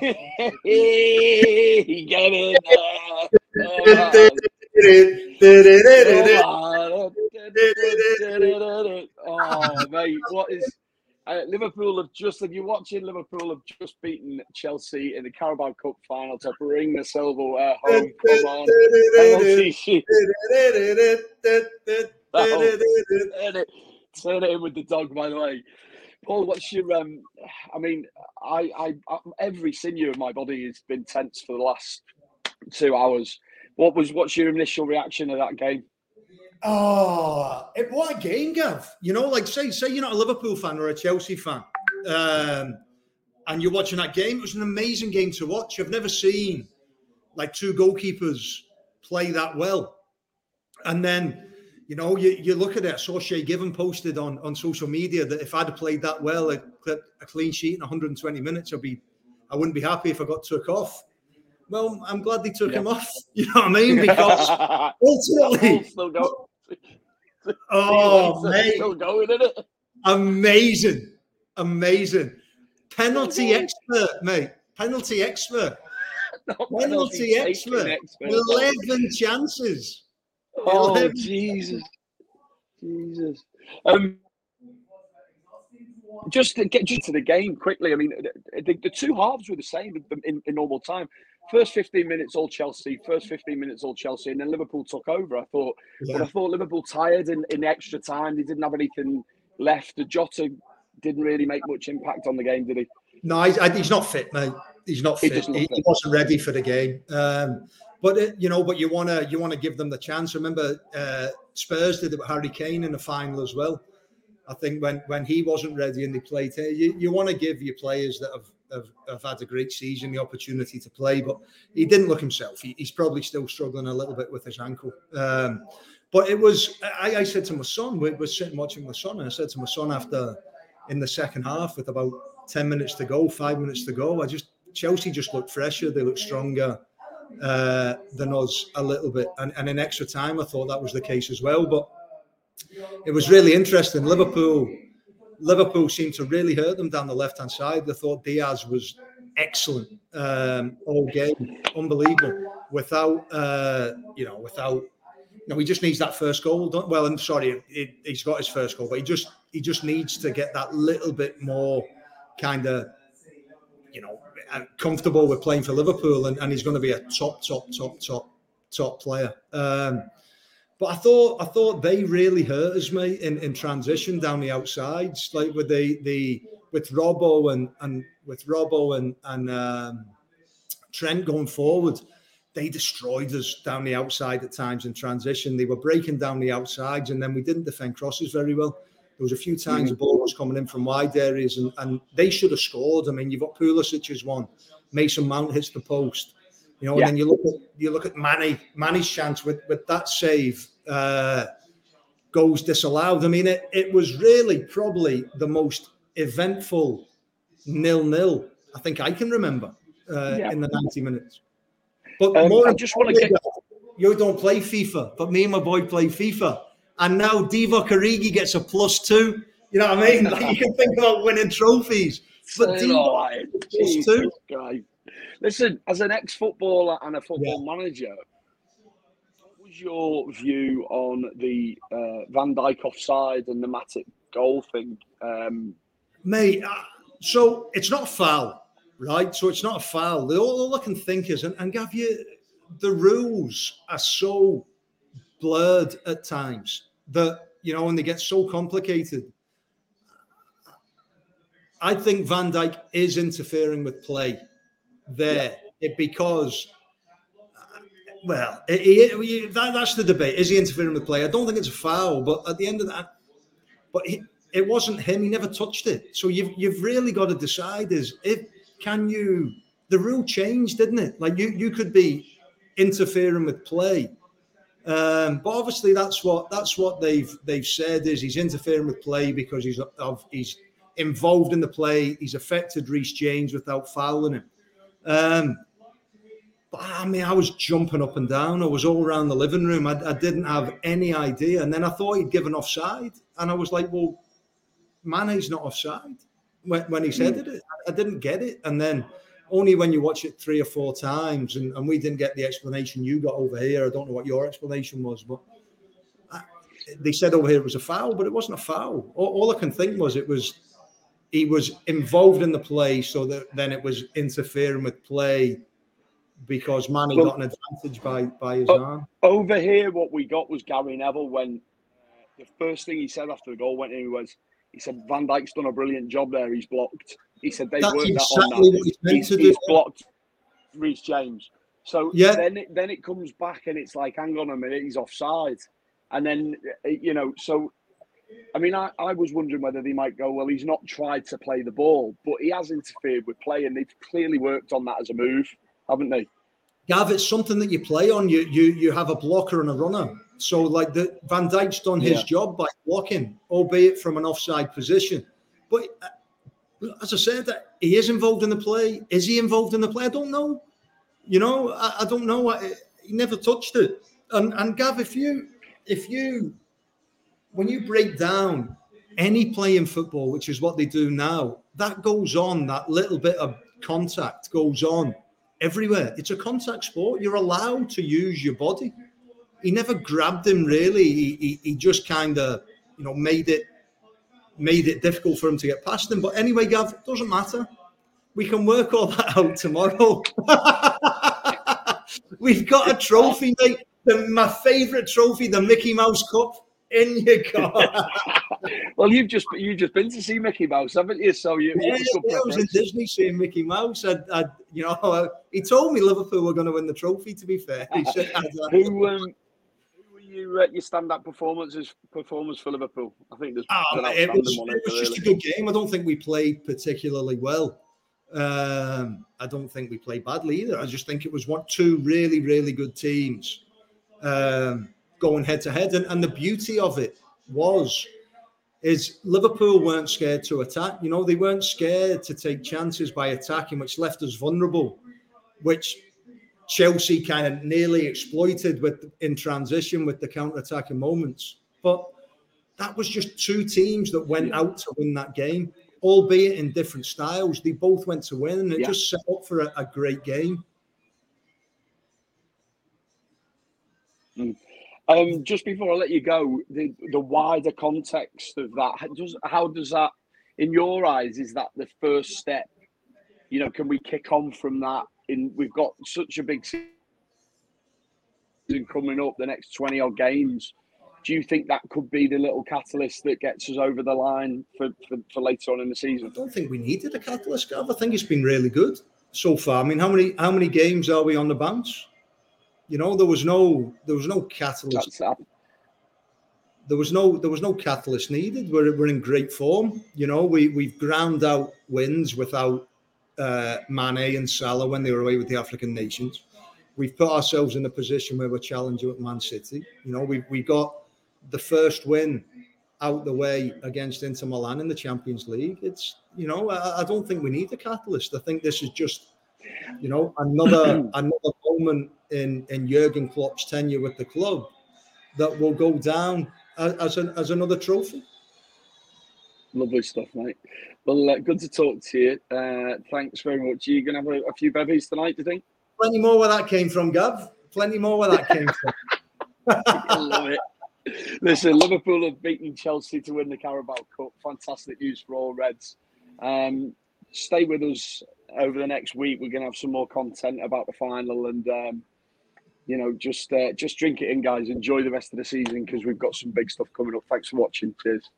Get in there. oh, mate, what is uh, Liverpool have just, if you're watching, Liverpool have just beaten Chelsea in the Carabao Cup final to bring the silverware home. Come on. Turn it in with the dog, by the way. Paul, what's your? Um, I mean, I, I, I, every sinew of my body has been tense for the last two hours. What was? What's your initial reaction to that game? Oh, it, what a game, Gav! You know, like say, say you're not a Liverpool fan or a Chelsea fan, um, and you're watching that game. It was an amazing game to watch. I've never seen like two goalkeepers play that well, and then you know, you, you look at it. I saw Shay Given posted on, on social media that if I'd played that well, a, a clean sheet in 120 minutes, I'd be, I wouldn't be happy if I got took off. Well, I'm glad they took yeah. him off. You know what I mean? Because ultimately, oh, still go. oh mate, still going in it. Amazing, amazing. Penalty expert, mate. Penalty expert. penalty, penalty expert. expert. Eleven chances. Oh Jesus, Jesus. Um, just to get you to the game quickly. I mean, the, the two halves were the same in, in, normal time. First 15 minutes all Chelsea, first 15 minutes all Chelsea, and then Liverpool took over. I thought, yeah. but I thought Liverpool tired in, in extra time. They didn't have anything left. The Jota didn't really make much impact on the game, did he? No, he's not fit, mate. He's not fit. He, he, he wasn't ready for the game. Um, but it, you know, but you want to you want to give them the chance. Remember, uh, Spurs did it with Harry Kane in the final as well. I think when when he wasn't ready and they played you, you want to give your players that have, have, have had a great season the opportunity to play. But he didn't look himself. He, he's probably still struggling a little bit with his ankle. Um, but it was I, I said to my son, we were sitting watching my son, and I said to my son after in the second half with about ten minutes to go, five minutes to go, I just Chelsea just looked fresher. They looked stronger uh, than us a little bit. And, and in extra time, I thought that was the case as well. But it was really interesting. Liverpool, Liverpool seemed to really hurt them down the left hand side. They thought Diaz was excellent um, all game, unbelievable. Without, uh, you know, without, you know, he just needs that first goal. Well, I'm sorry, it, he's got his first goal, but he just he just needs to get that little bit more kind of, you know, comfortable with playing for Liverpool, and, and he's going to be a top, top, top, top, top player. Um, but I thought I thought they really hurt us, mate, in, in transition down the outsides, like with the the with Robbo and and with Robbo and and um, Trent going forward. They destroyed us down the outside at times in transition. They were breaking down the outsides, and then we didn't defend crosses very well. There was a few times the ball was coming in from wide areas, and, and they should have scored. I mean, you've got Pulisic as one, Mason Mount hits the post, you know, yeah. and then you look at you look at Mane, Mane's chance with with that save uh, goes disallowed. I mean, it it was really probably the most eventful nil nil I think I can remember uh, yeah. in the ninety minutes. But um, more I just want to get. You don't play FIFA, but me and my boy play FIFA and now Divock Origi gets a plus two. You know what I mean? Like you can think about winning trophies, but Divock plus two. Listen, as an ex-footballer and a football yeah. manager, what was your view on the uh, Van Dijk offside and the Matip goal thing? Um, Mate, uh, so it's not a foul, right? So it's not a foul. All, all I can think is, and, and Gav, you, the rules are so blurred at times that you know when they get so complicated i think van dijk is interfering with play there yeah. it, because uh, well that, that's the debate. Is he interfering with play? I don't think it's a foul but at the end of that but he, it wasn't him. He never touched it. So you've, you've really got to decide is if can you the rule changed didn't it? Like you you could be interfering with play um, but obviously, that's what that's what they've they've said is he's interfering with play because he's of he's involved in the play. He's affected Reece James without fouling him. Um, but I mean, I was jumping up and down. I was all around the living room. I, I didn't have any idea. And then I thought he'd given offside, and I was like, "Well, Mane's not offside." When, when he said mm. it, I didn't get it. And then only when you watch it three or four times, and, and we didn't get the explanation you got over here. I don't know what your explanation was, but I, they said over here it was a foul, but it wasn't a foul. All, all I can think was it was he was involved in the play, so that then it was interfering with play because Mane well, got an advantage by by his arm. Over here, what we got was Gary Neville when uh, the first thing he said after the goal went in was he said Van Dijk's done a brilliant job there. He's blocked. He said they worked exactly that on that. He's, he's, he's blocked Reece James. So yeah. then it, then it comes back and it's like, hang on a minute, he's offside. And then you know, so I mean, I, I was wondering whether they might go, well, he's not tried to play the ball, but he has interfered with play, and they've clearly worked on that as a move, haven't they? Gav, it's something that you play on. You you you have a blocker and a runner. So like the Van Dijk's done his yeah. job by blocking, albeit from an offside position. But uh, as I said, he is involved in the play. Is he involved in the play? I don't know. You know, I, I don't know. I, he never touched it. And and Gav, if you if you when you break down any play in football, which is what they do now, that goes on. That little bit of contact goes on everywhere. It's a contact sport. You're allowed to use your body. He never grabbed him really. He, he, he just kind of, you know, made it made it difficult for him to get past them. But anyway, Gav, doesn't matter. We can work all that out tomorrow. We've got a trophy, mate. The, my favourite trophy, the Mickey Mouse Cup in your car. well, you've just you've just been to see Mickey Mouse, haven't you? So you. Yeah, yeah I was in Disney seeing Mickey Mouse. I, I you know, he told me Liverpool were going to win the trophy. To be fair, he said, who um, you uh, your stand-up performances performance for Liverpool? I think there's oh, it was, it was just a good game. I don't think we played particularly well. Um, I don't think we played badly either. I just think it was one two really really good teams. Um, going head to head. And, and the beauty of it was is Liverpool weren't scared to attack. You know, they weren't scared to take chances by attacking, which left us vulnerable, which Chelsea kind of nearly exploited with in transition with the counter-attacking moments. But that was just two teams that went out to win that game, albeit in different styles. They both went to win, and it yeah. just set up for a, a great game. Mm. Um, just before I let you go, the, the wider context of that, does, how does that, in your eyes, is that the first step? You know, can we kick on from that? In we've got such a big season coming up, the next twenty odd games. Do you think that could be the little catalyst that gets us over the line for, for, for later on in the season? I don't think we needed a catalyst, Gav. I think it's been really good so far. I mean, how many how many games are we on the bounce? You know, there was no there was no catalyst. There was no there was no catalyst needed. We're, we're in great form. You know, we we've ground out wins without uh, Mane and Salah when they were away with the African nations. We've put ourselves in a position where we're challenging with Man City. You know, we we got the first win out the way against Inter Milan in the Champions League. It's you know, I, I don't think we need a catalyst. I think this is just you know another another moment in in Jurgen Klopp's tenure with the club that will go down as, as, an, as another trophy. Lovely stuff, mate. Well, uh, good to talk to you. Uh, thanks very much. Are you going to have a, a, few bevies tonight, do you think? Plenty more where that came from, Gav. Plenty more where that came from. Love it. Listen, Liverpool have beaten Chelsea to win the Carabao Cup. Fantastic news for all Reds. Um, stay with us over the next week. We're going to have some more content about the final and um, you know, just uh, just drink it in, guys. Enjoy the rest of the season because we've got some big stuff coming up. Thanks for watching. Cheers.